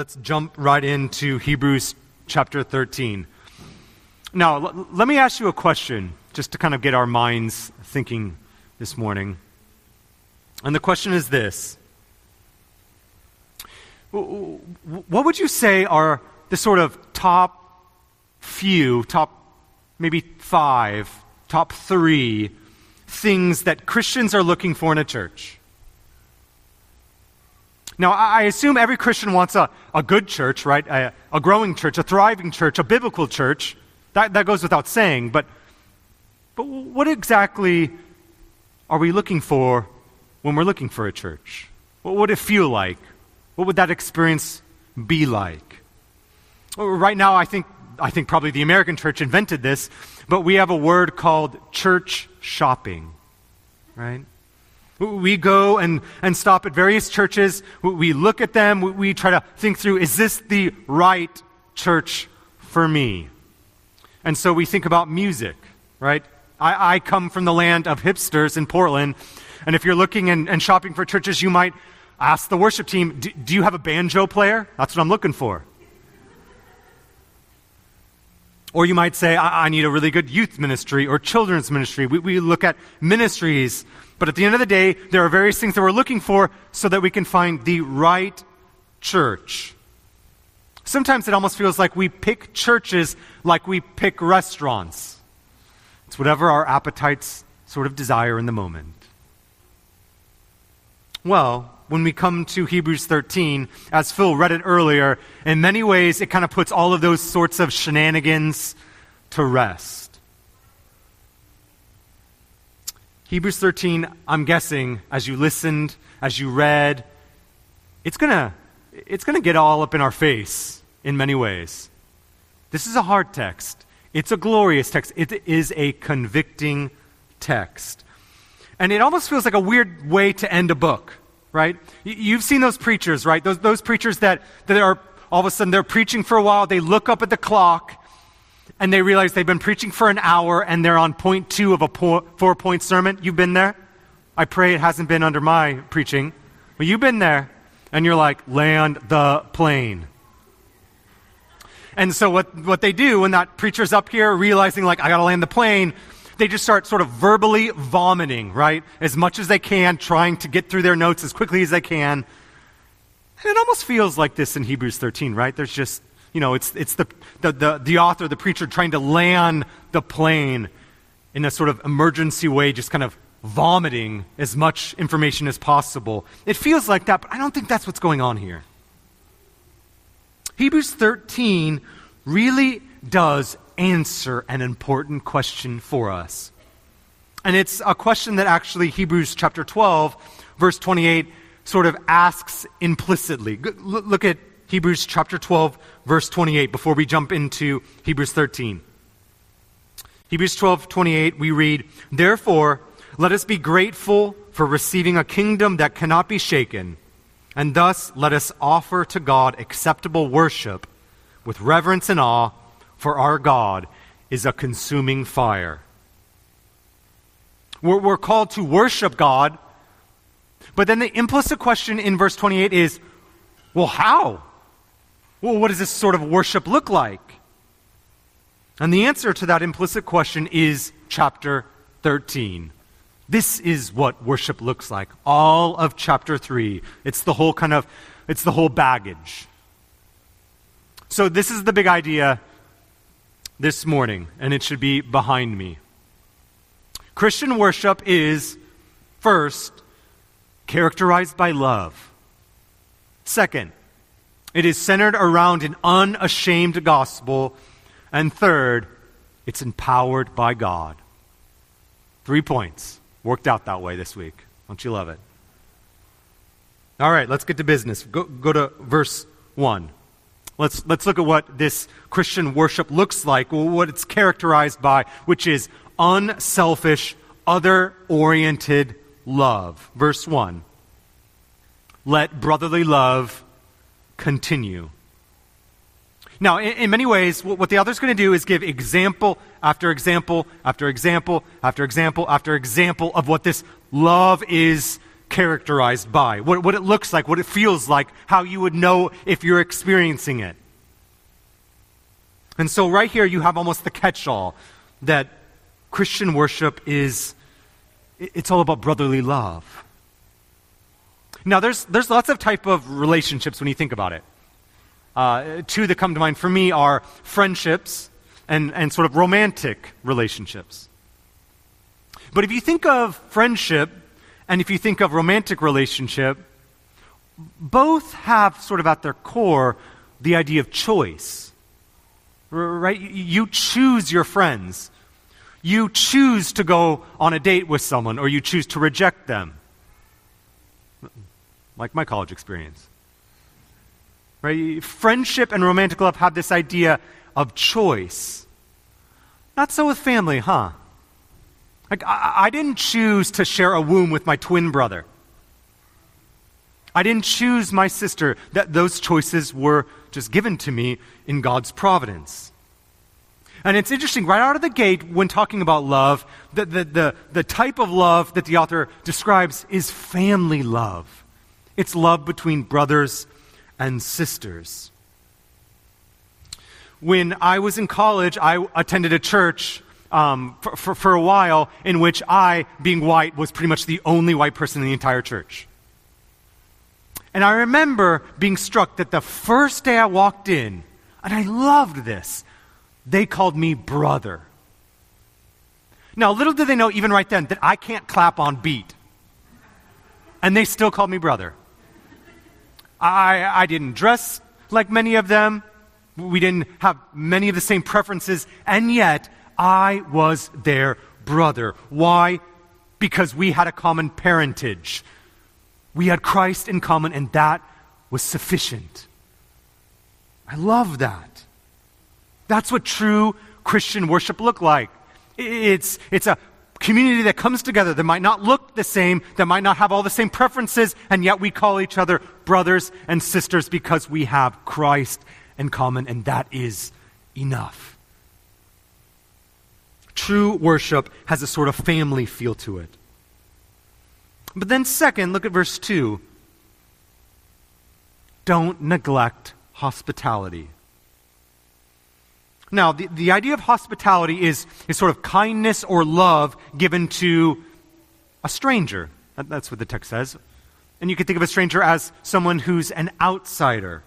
let's jump right into Hebrews chapter 13. Now, l- let me ask you a question just to kind of get our minds thinking this morning. And the question is this What would you say are the sort of top few, top maybe five, top three things that Christians are looking for in a church? Now, I assume every Christian wants a, a good church, right? A, a growing church, a thriving church, a biblical church. That, that goes without saying. But, but what exactly are we looking for when we're looking for a church? What would it feel like? What would that experience be like? Right now, I think, I think probably the American church invented this, but we have a word called church shopping, right? We go and, and stop at various churches. We look at them. We try to think through is this the right church for me? And so we think about music, right? I, I come from the land of hipsters in Portland. And if you're looking and, and shopping for churches, you might ask the worship team, do, do you have a banjo player? That's what I'm looking for. Or you might say, I, I, need a really good youth ministry or children's ministry. We, we look at ministries but at the end of the day, there are various things that we're looking for so that we can find the right church. Sometimes it almost feels like we pick churches like we pick restaurants. It's whatever our appetites sort of desire in the moment. Well, when we come to Hebrews 13, as Phil read it earlier, in many ways it kind of puts all of those sorts of shenanigans to rest. Hebrews 13, I'm guessing, as you listened, as you read, it's going to it's going to get all up in our face in many ways. This is a hard text. It's a glorious text. It is a convicting text. And it almost feels like a weird way to end a book, right? You've seen those preachers, right? Those, those preachers that, that are all of a sudden they're preaching for a while, they look up at the clock, and they realize they've been preaching for an hour and they're on point two of a four point sermon. You've been there? I pray it hasn't been under my preaching. But you've been there and you're like, land the plane. And so what, what they do when that preacher's up here realizing like, I gotta land the plane, they just start sort of verbally vomiting, right? As much as they can, trying to get through their notes as quickly as they can. And it almost feels like this in Hebrews 13, right? There's just you know, it's, it's the, the, the, the author, the preacher, trying to land the plane in a sort of emergency way, just kind of vomiting as much information as possible. It feels like that, but I don't think that's what's going on here. Hebrews 13 really does answer an important question for us. And it's a question that actually Hebrews chapter 12, verse 28, sort of asks implicitly. Look at Hebrews chapter 12, verse 28, before we jump into Hebrews 13. Hebrews 12, 28, we read, Therefore, let us be grateful for receiving a kingdom that cannot be shaken, and thus let us offer to God acceptable worship with reverence and awe, for our God is a consuming fire. We're, we're called to worship God, but then the implicit question in verse 28 is, well, how? Well, what does this sort of worship look like? And the answer to that implicit question is chapter 13. This is what worship looks like. All of chapter 3. It's the whole kind of it's the whole baggage. So this is the big idea this morning and it should be behind me. Christian worship is first characterized by love. Second, it is centered around an unashamed gospel. And third, it's empowered by God. Three points. Worked out that way this week. Don't you love it? All right, let's get to business. Go, go to verse 1. Let's, let's look at what this Christian worship looks like, what it's characterized by, which is unselfish, other oriented love. Verse 1. Let brotherly love continue. Now, in, in many ways, what, what the author's going to do is give example after example after example after example after example of what this love is characterized by, what, what it looks like, what it feels like, how you would know if you're experiencing it. And so, right here, you have almost the catch all that Christian worship is it's all about brotherly love. Now, there's, there's lots of type of relationships when you think about it. Uh, two that come to mind for me are friendships and, and sort of romantic relationships. But if you think of friendship and if you think of romantic relationship, both have sort of at their core the idea of choice. Right? You choose your friends. You choose to go on a date with someone or you choose to reject them. Like my college experience. Right? Friendship and romantic love have this idea of choice. Not so with family, huh? Like, I, I didn't choose to share a womb with my twin brother. I didn't choose my sister. That those choices were just given to me in God's providence. And it's interesting, right out of the gate, when talking about love, the, the, the, the, type of love that the author describes is family love. It's love between brothers and sisters. When I was in college, I attended a church um, for, for, for a while in which I, being white, was pretty much the only white person in the entire church. And I remember being struck that the first day I walked in, and I loved this, they called me brother. Now, little did they know, even right then, that I can't clap on beat. And they still called me brother. I, I didn't dress like many of them. We didn't have many of the same preferences. And yet, I was their brother. Why? Because we had a common parentage. We had Christ in common, and that was sufficient. I love that. That's what true Christian worship looked like. It's, it's a community that comes together that might not look the same, that might not have all the same preferences, and yet we call each other brothers and sisters because we have Christ in common, and that is enough. True worship has a sort of family feel to it. But then, second, look at verse 2. Don't neglect hospitality. Now, the, the idea of hospitality is, is sort of kindness or love given to a stranger. That's what the text says. And you can think of a stranger as someone who's an outsider.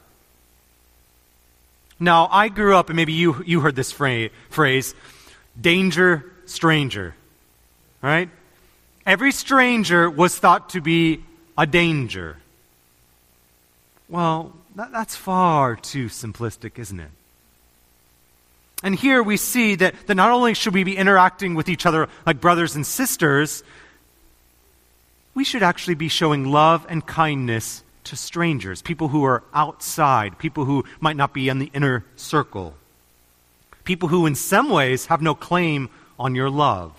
Now, I grew up, and maybe you, you heard this phrase danger, stranger. Right? Every stranger was thought to be a danger. Well, that, that's far too simplistic, isn't it? And here we see that, that not only should we be interacting with each other like brothers and sisters, we should actually be showing love and kindness to strangers, people who are outside, people who might not be in the inner circle, people who, in some ways, have no claim on your love.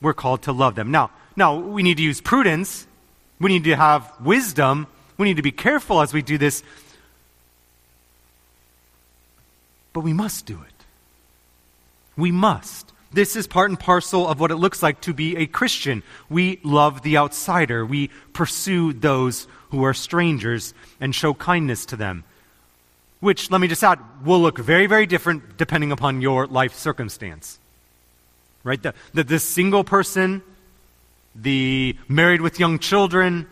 We're called to love them. Now, now we need to use prudence. We need to have wisdom. We need to be careful as we do this but we must do it. We must. This is part and parcel of what it looks like to be a Christian. We love the outsider. We pursue those who are strangers and show kindness to them. Which, let me just add, will look very, very different depending upon your life circumstance. Right? The, the, this single person, the married with young children,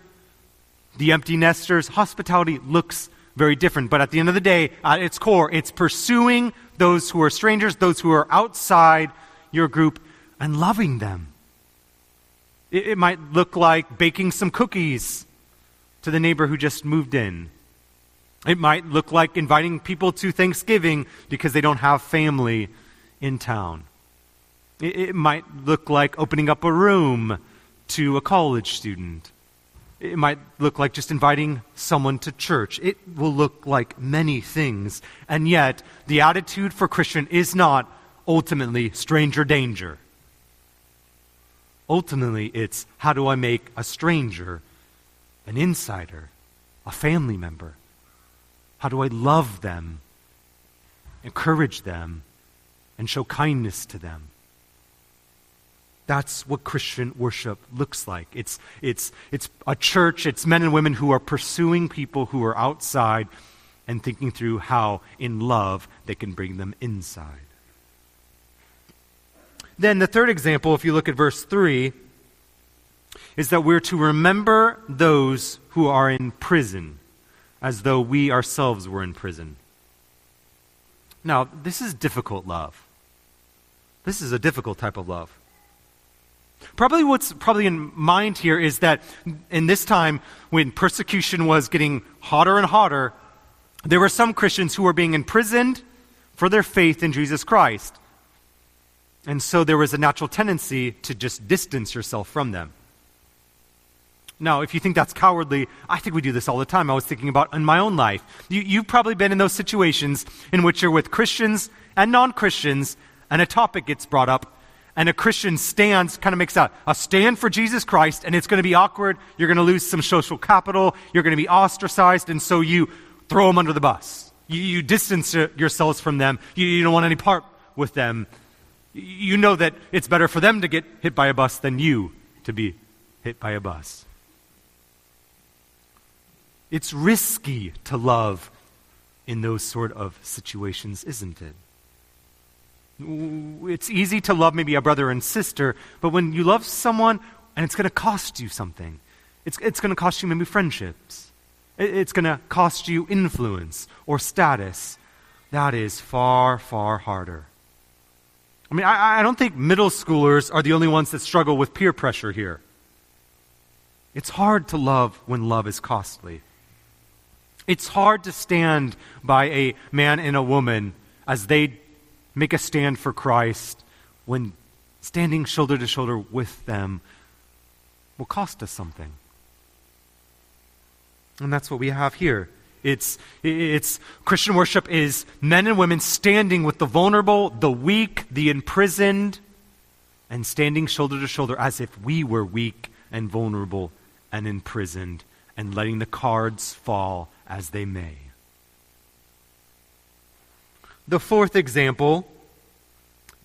the empty nesters, hospitality looks very different. But at the end of the day, at its core, it's pursuing those who are strangers, those who are outside your group, and loving them. It, it might look like baking some cookies to the neighbor who just moved in. It might look like inviting people to Thanksgiving because they don't have family in town. It, might look like opening up a room to a college student. It might look like just inviting someone to church. It will look like many things. And yet, the attitude for Christian is not ultimately stranger danger. Ultimately, it's how do I make a stranger an insider, a family member? How do I love them, encourage them, and show kindness to them? That's what Christian worship looks like. It's, it's, it's a church, it's men and women who are pursuing people who are outside and thinking through how, in love, they can bring them inside. Then, the third example, if you look at verse 3, is that we're to remember those who are in prison as though we ourselves were in prison. Now, this is difficult love. This is a difficult type of love. Probably what's probably in mind here is that in this time when persecution was getting hotter and hotter, there were some Christians who were being imprisoned for their faith in Jesus Christ. And so there was a natural tendency to just distance yourself from them. Now, if you think that's cowardly, I think we do this all the time. I was thinking about in my own life. You, you've probably been in those situations in which you're with Christians and non Christians, and a topic gets brought up, and a Christian stands, kind of makes a, a stand for Jesus Christ, and it's going to be awkward. You're going to lose some social capital. You're going to be ostracized, and so you throw them under the bus. You, you distance yourselves from them. You, you don't want any part with them. You know that it's better for them to get hit by a bus than you to be hit by a bus. It's risky to love in those sort of situations, isn't it? It's easy to love maybe a brother and sister, but when you love someone and it's going to cost you something, it's, it's going to cost you maybe friendships, it's going to cost you influence or status, that is far, far harder. I mean, I, I don't think middle schoolers are the only ones that struggle with peer pressure here. It's hard to love when love is costly. It's hard to stand by a man and a woman as they make a stand for Christ when standing shoulder to shoulder with them will cost us something. And that's what we have here. It's, it's Christian worship is men and women standing with the vulnerable, the weak, the imprisoned, and standing shoulder to shoulder as if we were weak and vulnerable and imprisoned, and letting the cards fall as they may. The fourth example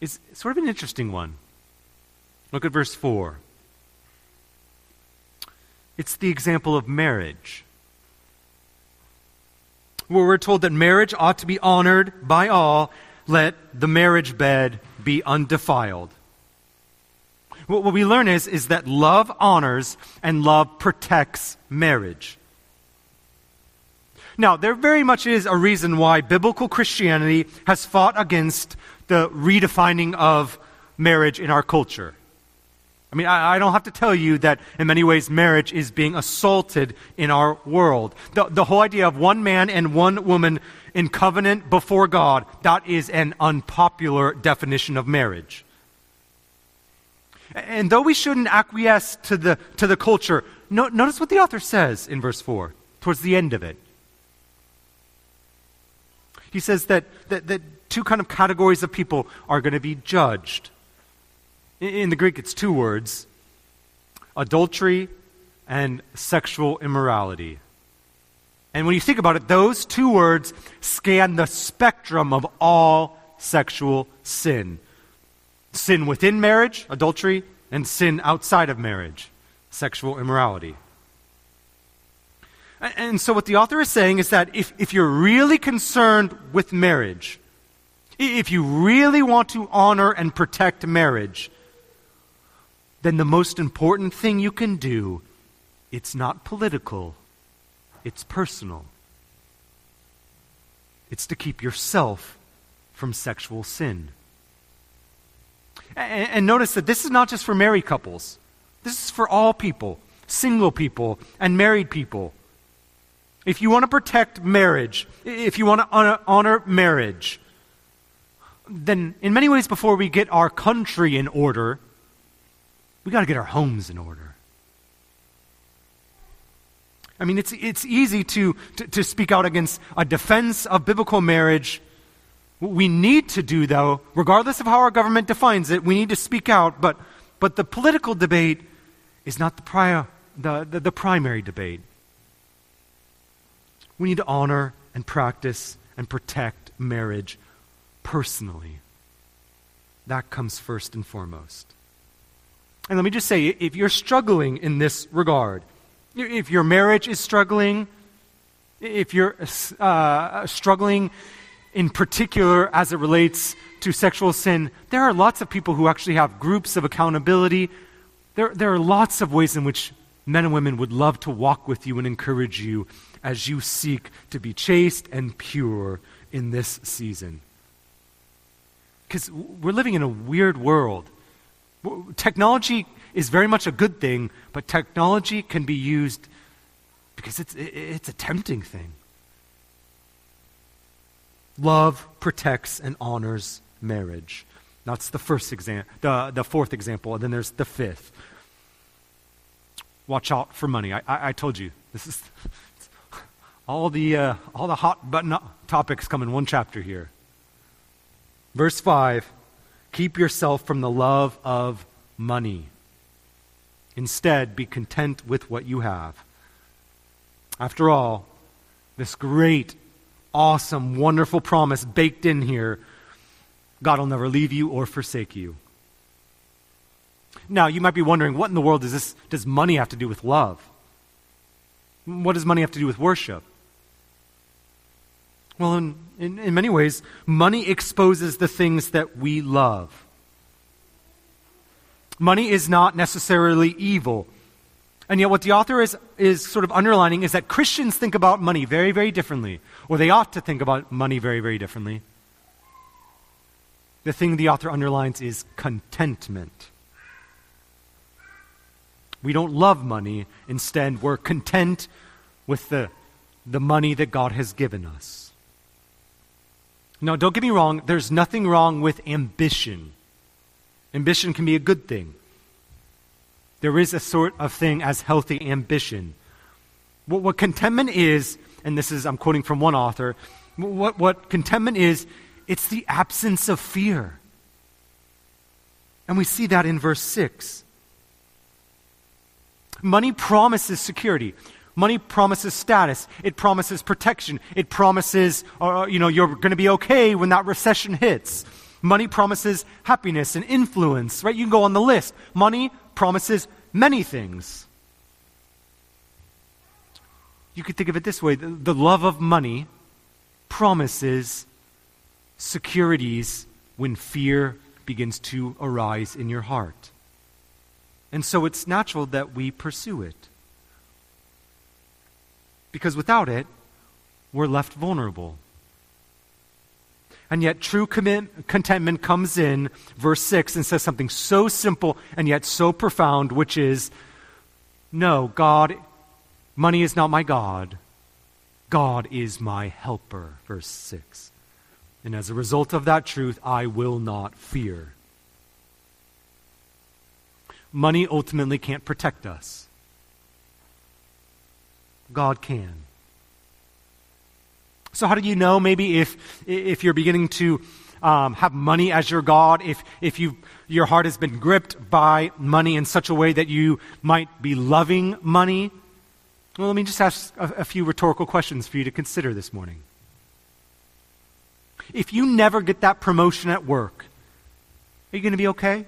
is sort of an interesting one. Look at verse 4. It's the example of marriage, where we're told that marriage ought to be honored by all. Let the marriage bed be undefiled. What we learn is, is that love honors and love protects marriage. Now, there very much is a reason why biblical Christianity has fought against the redefining of marriage in our culture. I mean, I, I, don't have to tell you that in many ways marriage is being assaulted in our world. The, the whole idea of one man and one woman in covenant before God, that is an unpopular definition of marriage. And though we shouldn't acquiesce to the, to the culture, no, notice what the author says in verse 4, towards the end of it. He says that, that, that two kind of categories of people are going to be judged. In, in the Greek, it's two words adultery and sexual immorality. And when you think about it, those two words scan the spectrum of all sexual sin sin within marriage, adultery, and sin outside of marriage, sexual immorality. And so, what the author is saying is that if, if you're really concerned with marriage, if you really want to honor and protect marriage, then the most important thing you can do, it's not political, it's personal. It's to keep yourself from sexual sin. And, and notice that this is not just for married couples. This is for all people, single people and married people. If you want to protect marriage, if you want to honor, honor marriage, then in many ways, before we get our country in order, we got to get our homes in order. I mean, it's, it's easy to, to, to speak out against a defense of biblical marriage. What we need to do, though, regardless of how our government defines it, we need to speak out. But, but the political debate is not the, prior, the, the, the primary debate. We need to honor and practice and protect marriage personally. That comes first and foremost. And let me just say if you're struggling in this regard, if your marriage is struggling, if you're uh, struggling in particular as it relates to sexual sin, there are lots of people who actually have groups of accountability. There, there are lots of ways in which men and women would love to walk with you and encourage you as you seek to be chaste and pure in this season. Because we're living in a weird world. Technology is very much a good thing, but technology can be used because it's, it's a tempting thing. Love protects and honors marriage. That's the first example, the, the fourth example, and then there's the fifth. Watch out for money. I, I, I told you, this is all the, uh, all the hot button topics come in one chapter here. Verse 5 Keep yourself from the love of money. Instead, be content with what you have. After all, this great, awesome, wonderful promise baked in here God will never leave you or forsake you. Now, you might be wondering, what in the world does, this, does money have to do with love? What does money have to do with worship? Well, in, in, in many ways, money exposes the things that we love. Money is not necessarily evil. And yet, what the author is, is sort of underlining is that Christians think about money very, very differently, or they ought to think about money very, very differently. The thing the author underlines is contentment. We don't love money. Instead, we're content with the, the money that God has given us. Now, don't get me wrong, there's nothing wrong with ambition. Ambition can be a good thing. There is a sort of thing as healthy ambition. What, what contentment is, and this is, I'm quoting from one author, what, what contentment is, it's the absence of fear. And we see that in verse 6. Money promises security. Money promises status. It promises protection. It promises, uh, you know, you're going to be okay when that recession hits. Money promises happiness and influence, right? You can go on the list. Money promises many things. You could think of it this way the, the love of money promises securities when fear begins to arise in your heart. And so it's natural that we pursue it. Because without it, we're left vulnerable. And yet, true contentment comes in, verse 6, and says something so simple and yet so profound, which is no, God, money is not my God. God is my helper, verse 6. And as a result of that truth, I will not fear. Money ultimately can't protect us. God can. So, how do you know maybe if, if you're beginning to um, have money as your God, if, if you, your heart has been gripped by money in such a way that you might be loving money? Well, let me just ask a, a few rhetorical questions for you to consider this morning. If you never get that promotion at work, are you going to be okay?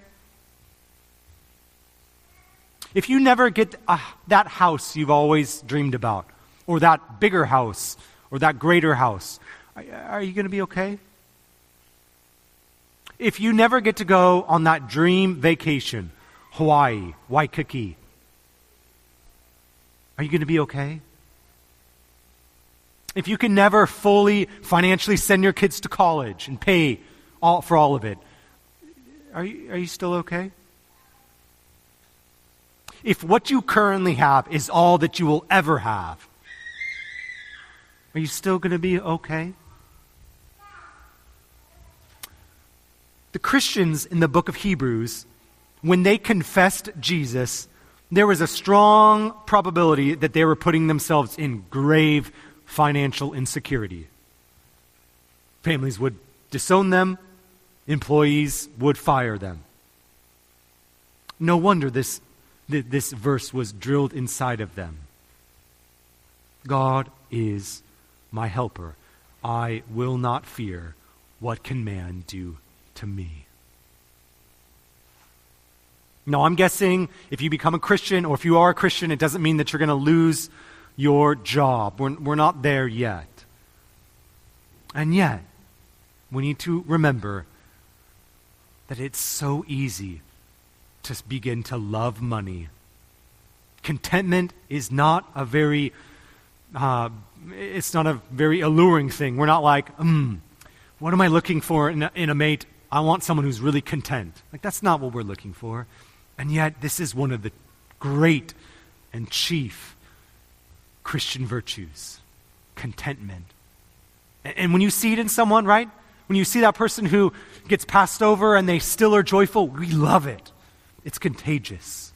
If you never get uh, that house you've always dreamed about, or that bigger house, or that greater house, are, are you going to be okay? If you never get to go on that dream vacation, Hawaii, Waikiki, are you going to be okay? If you can never fully financially send your kids to college and pay all, for all of it, are you, are you still okay? If what you currently have is all that you will ever have, are you still going to be okay? The Christians in the book of Hebrews, when they confessed Jesus, there was a strong probability that they were putting themselves in grave financial insecurity. Families would disown them, employees would fire them. No wonder this that this verse was drilled inside of them. God is my helper. I will not fear. What can man do to me? No, I'm guessing if you become a Christian or if you are a Christian, it doesn't mean that you're going to lose your job. We're, we're not there yet. And yet, we need to remember that it's so easy to begin to love money. Contentment is not a very uh, it's not a very alluring thing. We're not like, hmm, what am I looking for in a, in a mate? I want someone who's really content. Like, that's not what we're looking for. And yet, this is one of the great and chief Christian virtues contentment. And when you see it in someone, right? When you see that person who gets passed over and they still are joyful, we love it. It's contagious.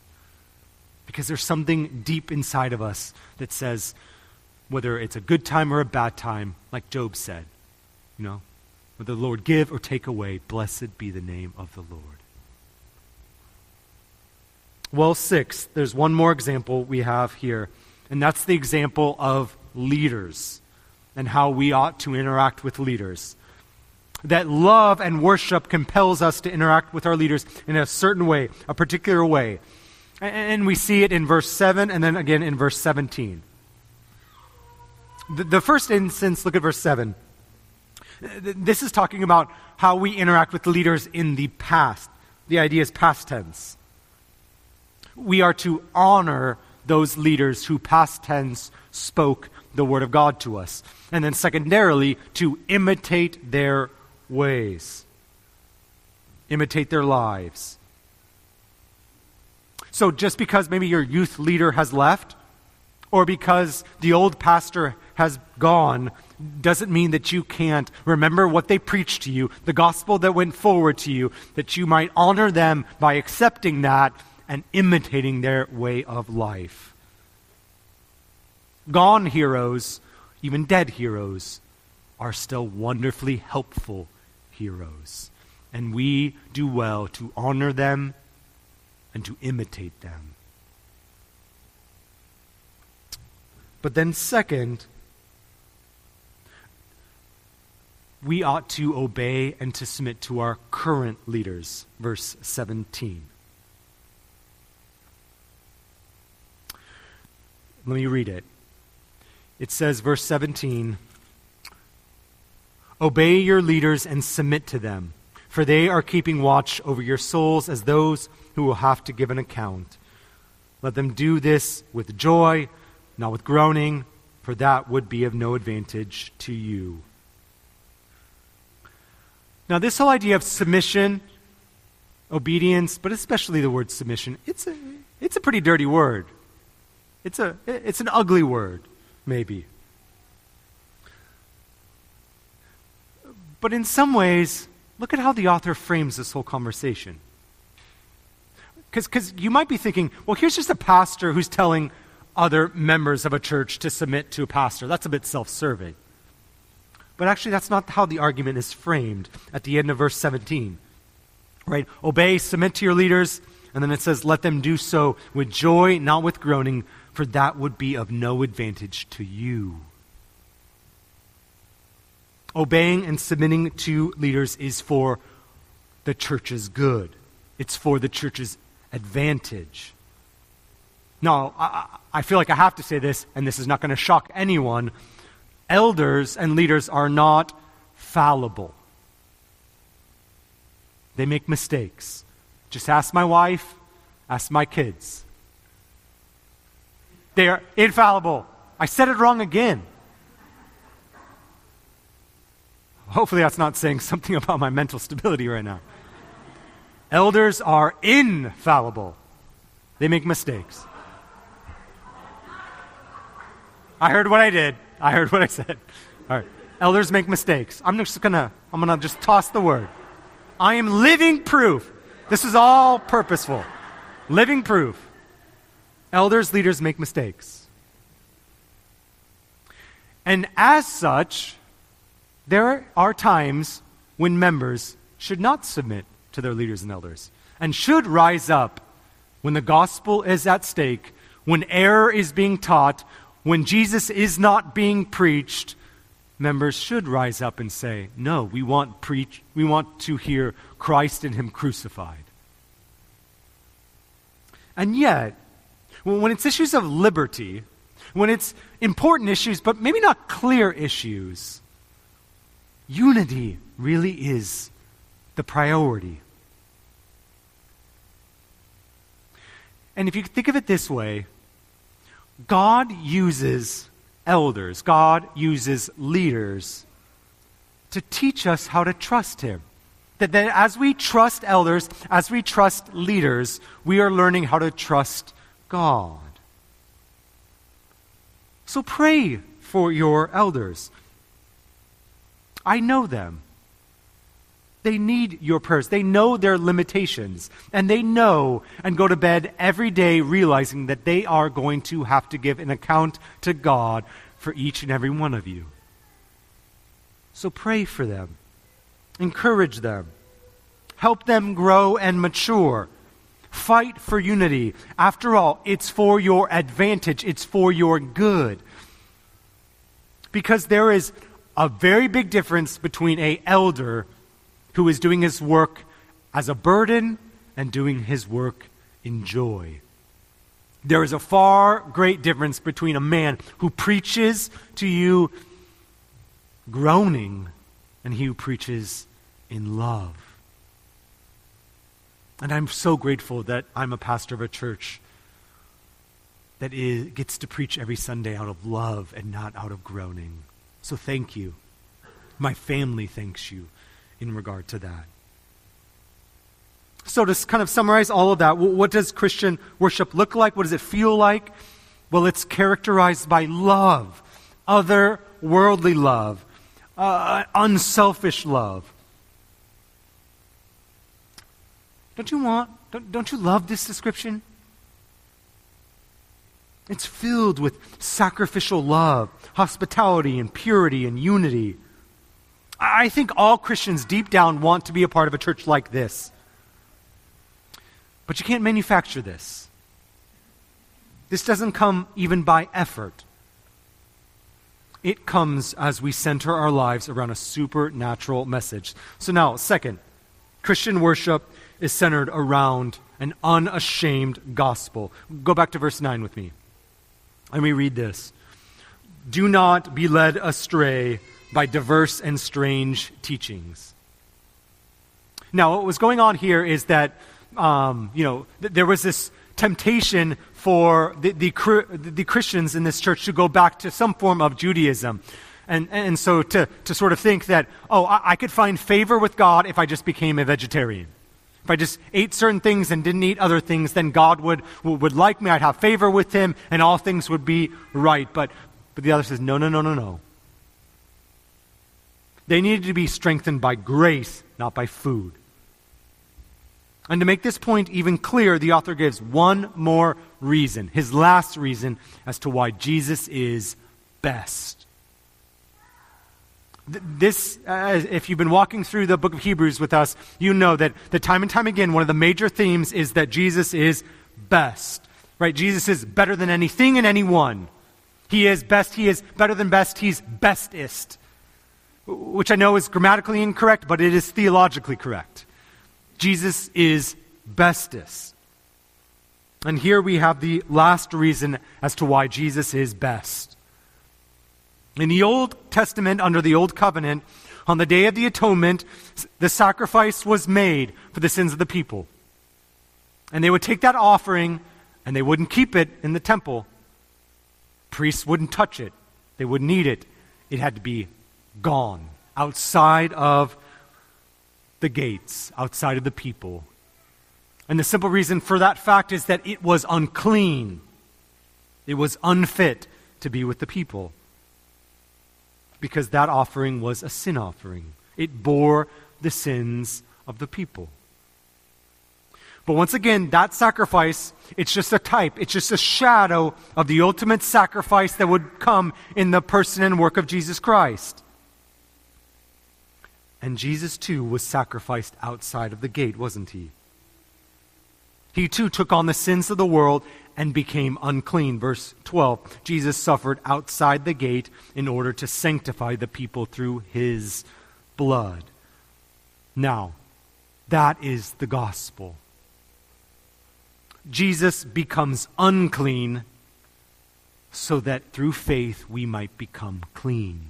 Because there's something deep inside of us that says, whether it's a good time or a bad time, like Job said, you know, whether the Lord give or take away, blessed be the name of the Lord. Well, six, there's one more example we have here, and that's the example of leaders and how we ought to interact with leaders. That love and worship compels us to interact with our leaders in a certain way, a particular way. And we see it in verse 7 and then again in verse 17. The, first instance, look at verse 7. This is talking about how we interact with leaders in the past. The idea is past tense. We are to honor those leaders who past tense spoke the word of God to us. And then secondarily, to imitate their ways, imitate their lives. So just because maybe your youth leader has left, or because the old pastor has gone doesn't mean that you can't remember what they preached to you, the gospel that went forward to you, that you might honor them by accepting that and imitating their way of life. Gone heroes, even dead heroes, are still wonderfully helpful heroes. And we do well to honor them and to imitate them. But then, second, we ought to obey and to submit to our current leaders. Verse 17. Let me read it. It says, verse 17 Obey your leaders and submit to them, for they are keeping watch over your souls as those who will have to give an account. Let them do this with joy, not with groaning, for that would be of no advantage to you. Now, this whole idea of submission, obedience, but especially the word submission, it's a, it's a pretty dirty word. It's, a, it's an ugly word, maybe. But in some ways, look at how the author frames this whole conversation. Because you might be thinking, well, here's just a pastor who's telling other members of a church to submit to a pastor. That's a bit self serving. But actually, that's not how the argument is framed at the end of verse 17. Right? Obey, submit to your leaders, and then it says, let them do so with joy, not with groaning, for that would be of no advantage to you. Obeying and submitting to leaders is for the church's good, it's for the church's advantage. Now, I, I feel like I have to say this, and this is not going to shock anyone elders and leaders are not fallible. They make mistakes. Just ask my wife, ask my kids. They are infallible. I said it wrong again. Hopefully, that's not saying something about my mental stability right now. Elders are infallible, they make mistakes. I heard what I did. I heard what I said. All right. Elders make mistakes. I'm just gonna I'm gonna just toss the word. I am living proof. This is all purposeful. Living proof. Elders, leaders make mistakes. And as such, there are times when members should not submit to their leaders and elders and should rise up when the gospel is at stake, when error is being taught, when Jesus is not being preached, members should rise up and say, No, we want, preach, we want to hear Christ and Him crucified. And yet, when it's issues of liberty, when it's important issues, but maybe not clear issues, unity really is the priority. And if you think of it this way, God uses elders, God uses leaders to teach us how to trust Him. That, that as we trust elders, as we trust leaders, we are learning how to trust God. So pray for your elders. I know them. They need your prayers. They know their limitations. And they know and go to bed every day realizing that they are going to have to give an account to God for each and every one of you. So pray for them, encourage them, help them grow and mature. Fight for unity. After all, it's for your advantage, it's for your good. Because there is a very big difference between a elder who is doing his work as a burden and doing his work in joy. There is a far great difference between a man who preaches to you groaning and he who preaches in love. And I'm so grateful that I'm a pastor of a church that is, gets to preach every Sunday out of love and not out of groaning. So thank you. My family thanks you in regard to that. So, to kind of summarize all of that, what does Christian worship look like? What does it feel like? Well, it's characterized by love, other worldly love, uh, unselfish love. Don't you want, don't, don't you love this description? It's filled with sacrificial love, hospitality, and purity and unity. I think all Christians deep down want to be a part of a church like this. But you can't manufacture this. This doesn't come even by effort. It comes as we center our lives around a supernatural message. So, now, second, Christian worship is centered around an unashamed gospel. Go back to verse 9 with me. Let me read this. Do not be led astray by diverse and strange teachings. Now, what was going on here is that, um, you know, th- there was this temptation for the, the, the, Christians in this church to go back to some form of Judaism. And, and so to, to sort of think that, oh, I, I could find favor with God if I just became a vegetarian. If I just ate certain things and didn't eat other things, then God would, would like me. I'd have favor with him, and all things would be right. But, but the other says, no, no, no, no, no. They needed to be strengthened by grace, not by food. And to make this point even clearer, the author gives one more reason, his last reason, as to why Jesus is best this, uh, if you've been walking through the book of Hebrews with us, you know that, that time and time again, one of the major themes is that Jesus is best. Right? Jesus is better than anything and anyone. He is best. He is better than best. He's bestest. Which I know is grammatically incorrect, but it is theologically correct. Jesus is bestest. And here we have the last reason as to why Jesus is best. In the Old Testament, under the Old Covenant, on the Day of the Atonement, the sacrifice was made for the sins of the people. And they would take that offering and they wouldn't keep it in the temple. Priests wouldn't touch it, they wouldn't eat it. It had to be gone outside of the gates, outside of the people. And the simple reason for that fact is that it was unclean, it was unfit to be with the people because that offering was a sin offering. It bore the sins of the people. But once again, that sacrifice, it's just a type, it's just a shadow of the ultimate sacrifice that would come in the person and work of Jesus Christ. And Jesus too was sacrificed outside of the gate, wasn't he? He too took on the sins of the world and became unclean. Verse 12 Jesus suffered outside the gate in order to sanctify the people through his blood. Now, that is the gospel. Jesus becomes unclean so that through faith we might become clean.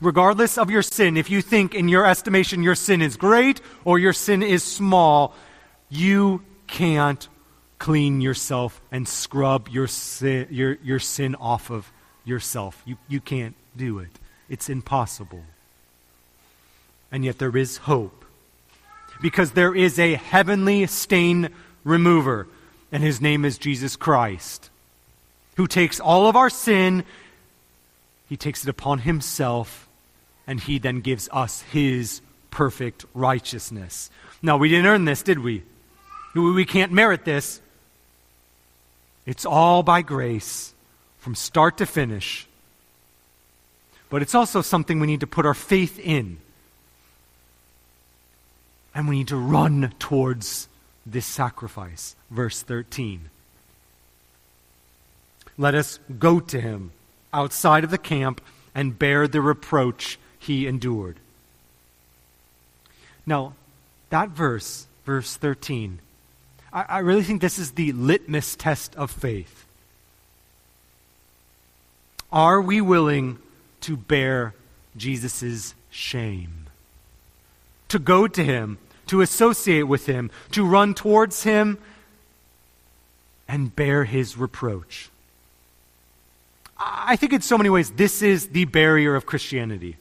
Regardless of your sin, if you think in your estimation your sin is great or your sin is small, you can't clean yourself and scrub your sin, your, your sin off of yourself. You, you can't do it. It's impossible. And yet there is hope. Because there is a heavenly stain remover, and his name is Jesus Christ, who takes all of our sin, he takes it upon himself, and he then gives us his perfect righteousness. Now, we didn't earn this, did we? We can't merit this. It's all by grace from start to finish. But it's also something we need to put our faith in. And we need to run towards this sacrifice. Verse 13. Let us go to him outside of the camp and bear the reproach he endured. Now, that verse, verse 13, I, I really think this is the litmus test of faith. Are we willing to bear Jesus' shame? To go to him, to associate with him, to run towards him, and bear his reproach. I think in so many ways this is the barrier of Christianity.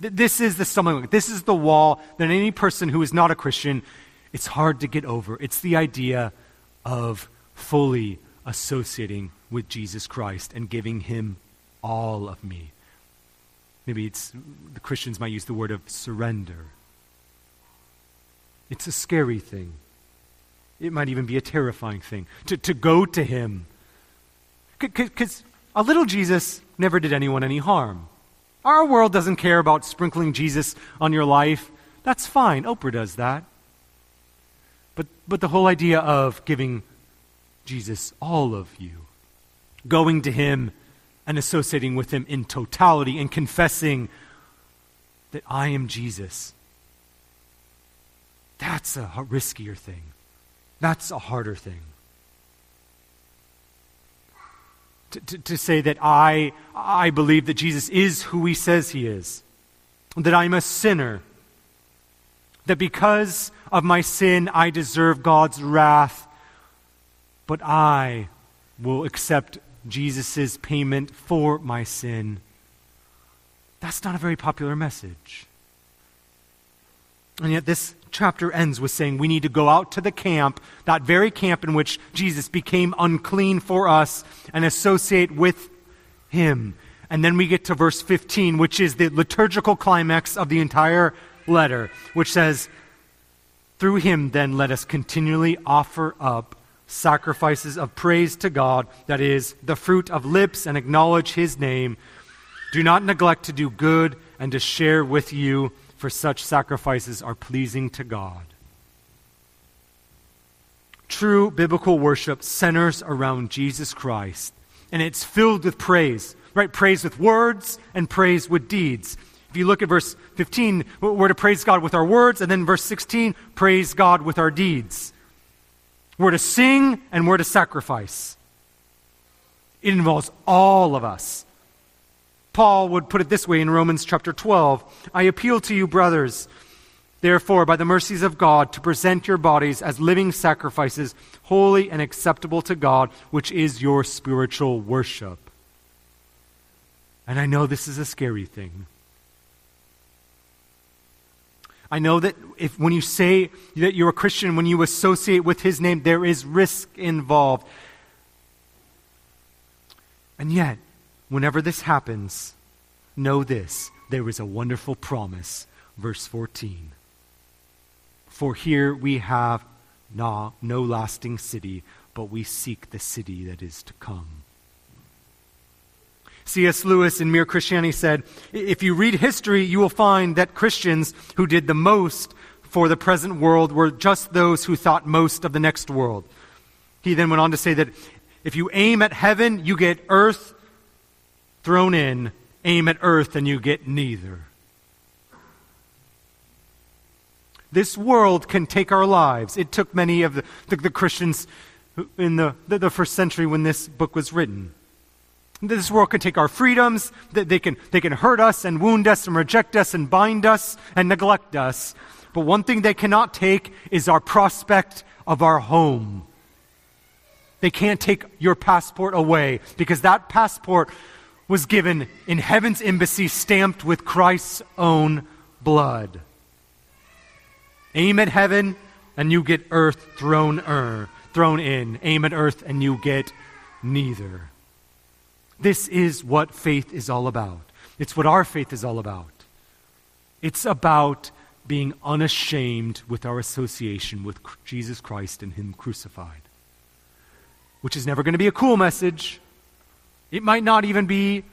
This is the stumbling block. This is the wall that any person who is not a Christian it's hard to get over. It's the idea of fully associating with Jesus Christ and giving him all of me. Maybe it's the Christians might use the word of surrender. It's a scary thing. It might even be a terrifying thing to, to go to him. Because a little Jesus never did anyone any harm. Our world doesn't care about sprinkling Jesus on your life. That's fine. Oprah does that. But, but the whole idea of giving Jesus all of you, going to Him and associating with Him in totality and confessing that I am Jesus, that's a riskier thing. That's a harder thing. To, to, to, say that I, I believe that Jesus is who he says he is, that I'm a sinner, that because of my sin I deserve God's wrath, but I will accept Jesus' payment for my sin. That's not a very popular message. And yet, this chapter ends with saying we need to go out to the camp, that very camp in which Jesus became unclean for us, and associate with him. And then we get to verse 15, which is the liturgical climax of the entire letter, which says, Through him, then, let us continually offer up sacrifices of praise to God, that is, the fruit of lips, and acknowledge his name. Do not neglect to do good and to share with you, for such sacrifices are pleasing to God. True biblical worship centers around Jesus Christ, and it's filled with praise, right? Praise with words and praise with deeds. You look at verse 15, we're to praise God with our words, and then verse 16, praise God with our deeds. We're to sing and we're to sacrifice. It involves all of us. Paul would put it this way in Romans chapter 12 I appeal to you, brothers, therefore, by the mercies of God, to present your bodies as living sacrifices, holy and acceptable to God, which is your spiritual worship. And I know this is a scary thing. I know that if when you say that you're a Christian, when you associate with his name, there is risk involved. And yet, whenever this happens, know this there is a wonderful promise. Verse 14. For here we have no, no lasting city, but we seek the city that is to come. C.S. Lewis in Mere Christianity said If you read history, you will find that Christians who did the most for the present world were just those who thought most of the next world. He then went on to say that if you aim at heaven, you get earth thrown in, aim at earth, and you get neither. This world can take our lives. It took many of the, the, the Christians in the, the, the, first century when this book was written. This world can take our freedoms, they can, they can hurt us and wound us and reject us and bind us and neglect us. But one thing they cannot take is our prospect of our home. They can't take your passport away because that passport was given in heaven's embassy stamped with Christ's own blood. Aim at heaven and you get earth thrown er, thrown in. Aim at earth and you get neither. This is what faith is all about. It's what our faith is all about. It's about being unashamed with our association with Jesus Christ and Him crucified. Which is never going to be a cool message. It might not even be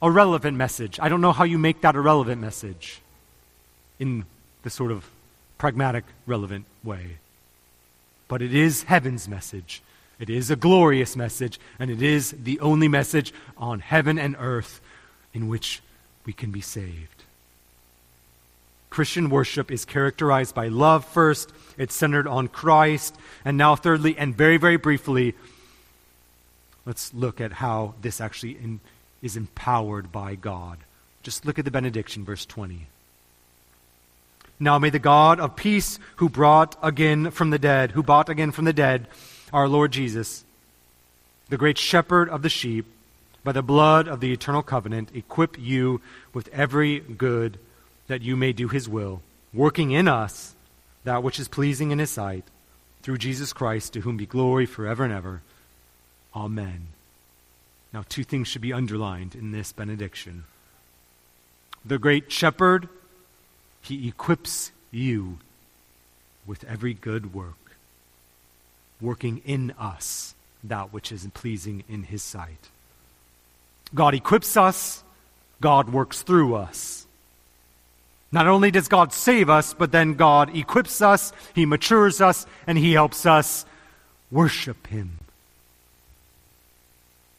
a relevant message. I don't know how you make that a relevant message in the sort of pragmatic, relevant way. But it is heaven's message. It is a glorious message, and it is the only message on heaven and earth in which we can be saved. Christian worship is characterized by love first, it's centered on Christ, and now, thirdly, and very, very briefly, let's look at how this actually in, is empowered by God. Just look at the benediction, verse 20. Now may the God of peace, who brought again from the dead, who bought again from the dead our Lord Jesus, the great shepherd of the sheep, by the blood of the eternal covenant, equip you with every good that you may do his will, working in us that which is pleasing in his sight, through Jesus Christ, to whom be glory forever and ever. Amen. Now, two things should be underlined in this benediction. The great shepherd he equips you with every good work, working in us that which is pleasing in His sight. God equips us, God works through us. Not only does God save us, but then God equips us, He matures us, and He helps us worship Him.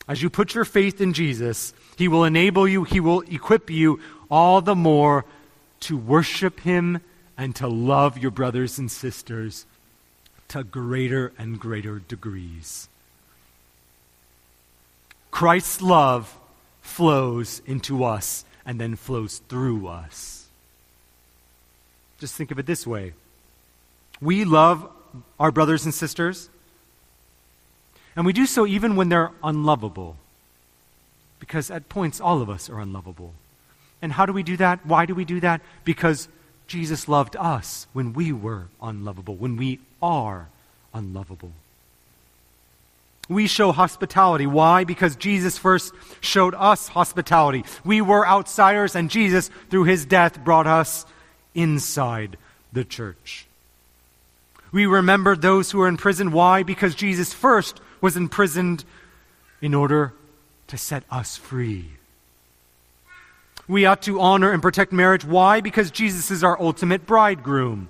As you put your faith in Jesus, He will enable you, He will equip you all the more to worship Him and to love your brothers and sisters to greater and greater degrees. Christ's love flows into us and then flows through us. Just think of it this way we love our brothers and sisters, and we do so even when they're unlovable, because at points all of us are unlovable. And how do we do that? Why do we do that? Because Jesus loved us when we were unlovable, when we are unlovable. We show hospitality. Why? Because Jesus first showed us hospitality. We were outsiders, and Jesus, through his death, brought us inside the church. We remember those who are in prison. Why? Because Jesus first was imprisoned in order to set us free. We ought to honor and protect marriage. Why? Because Jesus is our ultimate bridegroom.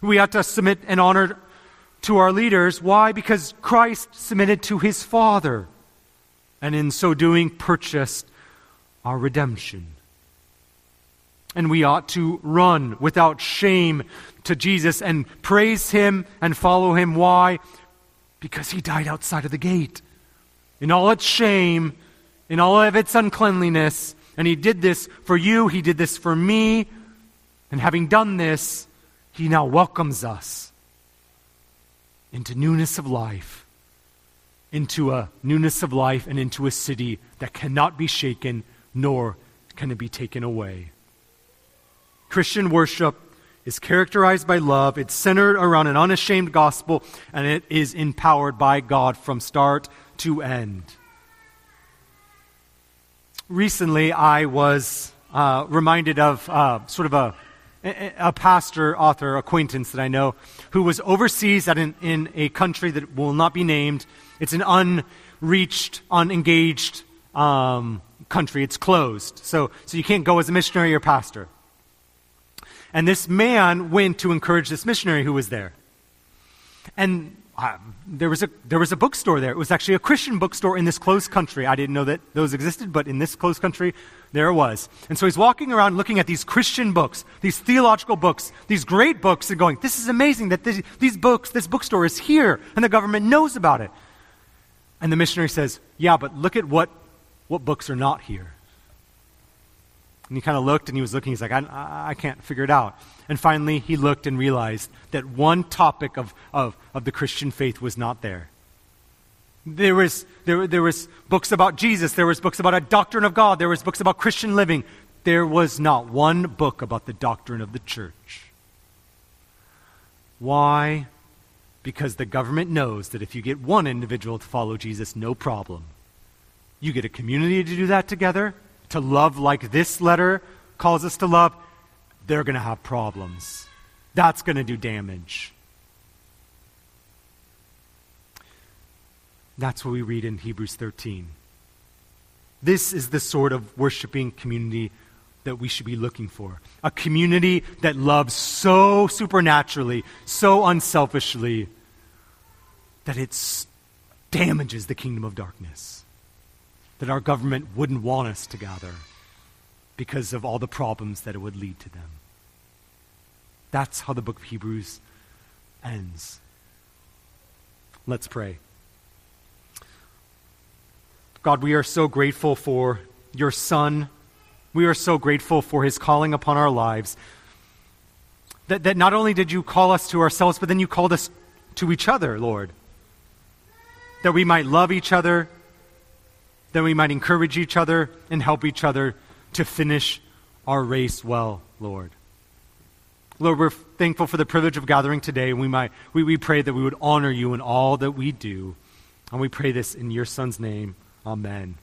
We ought to submit and honor to our leaders. Why? Because Christ submitted to his Father, and in so doing, purchased our redemption. And we ought to run without shame to Jesus and praise him and follow him. Why? Because he died outside of the gate. In all its shame, in all of its uncleanliness, and he did this for you, he did this for me. And having done this, he now welcomes us into newness of life, into a newness of life, and into a city that cannot be shaken, nor can it be taken away. Christian worship is characterized by love, it's centered around an unashamed gospel, and it is empowered by God from start to end recently I was uh, reminded of uh, sort of a, a pastor, author, acquaintance that I know who was overseas at an, in a country that will not be named. It's an unreached, unengaged um, country. It's closed. So, so you can't go as a missionary or pastor. And this man went to encourage this missionary who was there. And uh, there, was a, there was a bookstore there. It was actually a Christian bookstore in this closed country. I didn't know that those existed, but in this closed country, there it was. And so he's walking around looking at these Christian books, these theological books, these great books, and going, This is amazing that this, these books, this bookstore is here, and the government knows about it. And the missionary says, Yeah, but look at what, what books are not here. And he kind of looked and he was looking. He's like, I, I can't figure it out. And finally, he looked and realized that one topic of, of, of the Christian faith was not there. There was, there, there was books about Jesus. There was books about a doctrine of God. There was books about Christian living. There was not one book about the doctrine of the church. Why? Because the government knows that if you get one individual to follow Jesus, no problem. You get a community to do that together, to love like this letter calls us to love, they're going to have problems. That's going to do damage. That's what we read in Hebrews 13. This is the sort of worshiping community that we should be looking for. A community that loves so supernaturally, so unselfishly, that it damages the kingdom of darkness. That our government wouldn't want us to gather because of all the problems that it would lead to them. That's how the book of Hebrews ends. Let's pray. God, we are so grateful for your Son. We are so grateful for his calling upon our lives. That, that not only did you call us to ourselves, but then you called us to each other, Lord. That we might love each other, that we might encourage each other and help each other to finish our race well, Lord. Lord, we're thankful for the privilege of gathering today, and we, might, we, we pray that we would honor you in all that we do. And we pray this in your Son's name. Amen.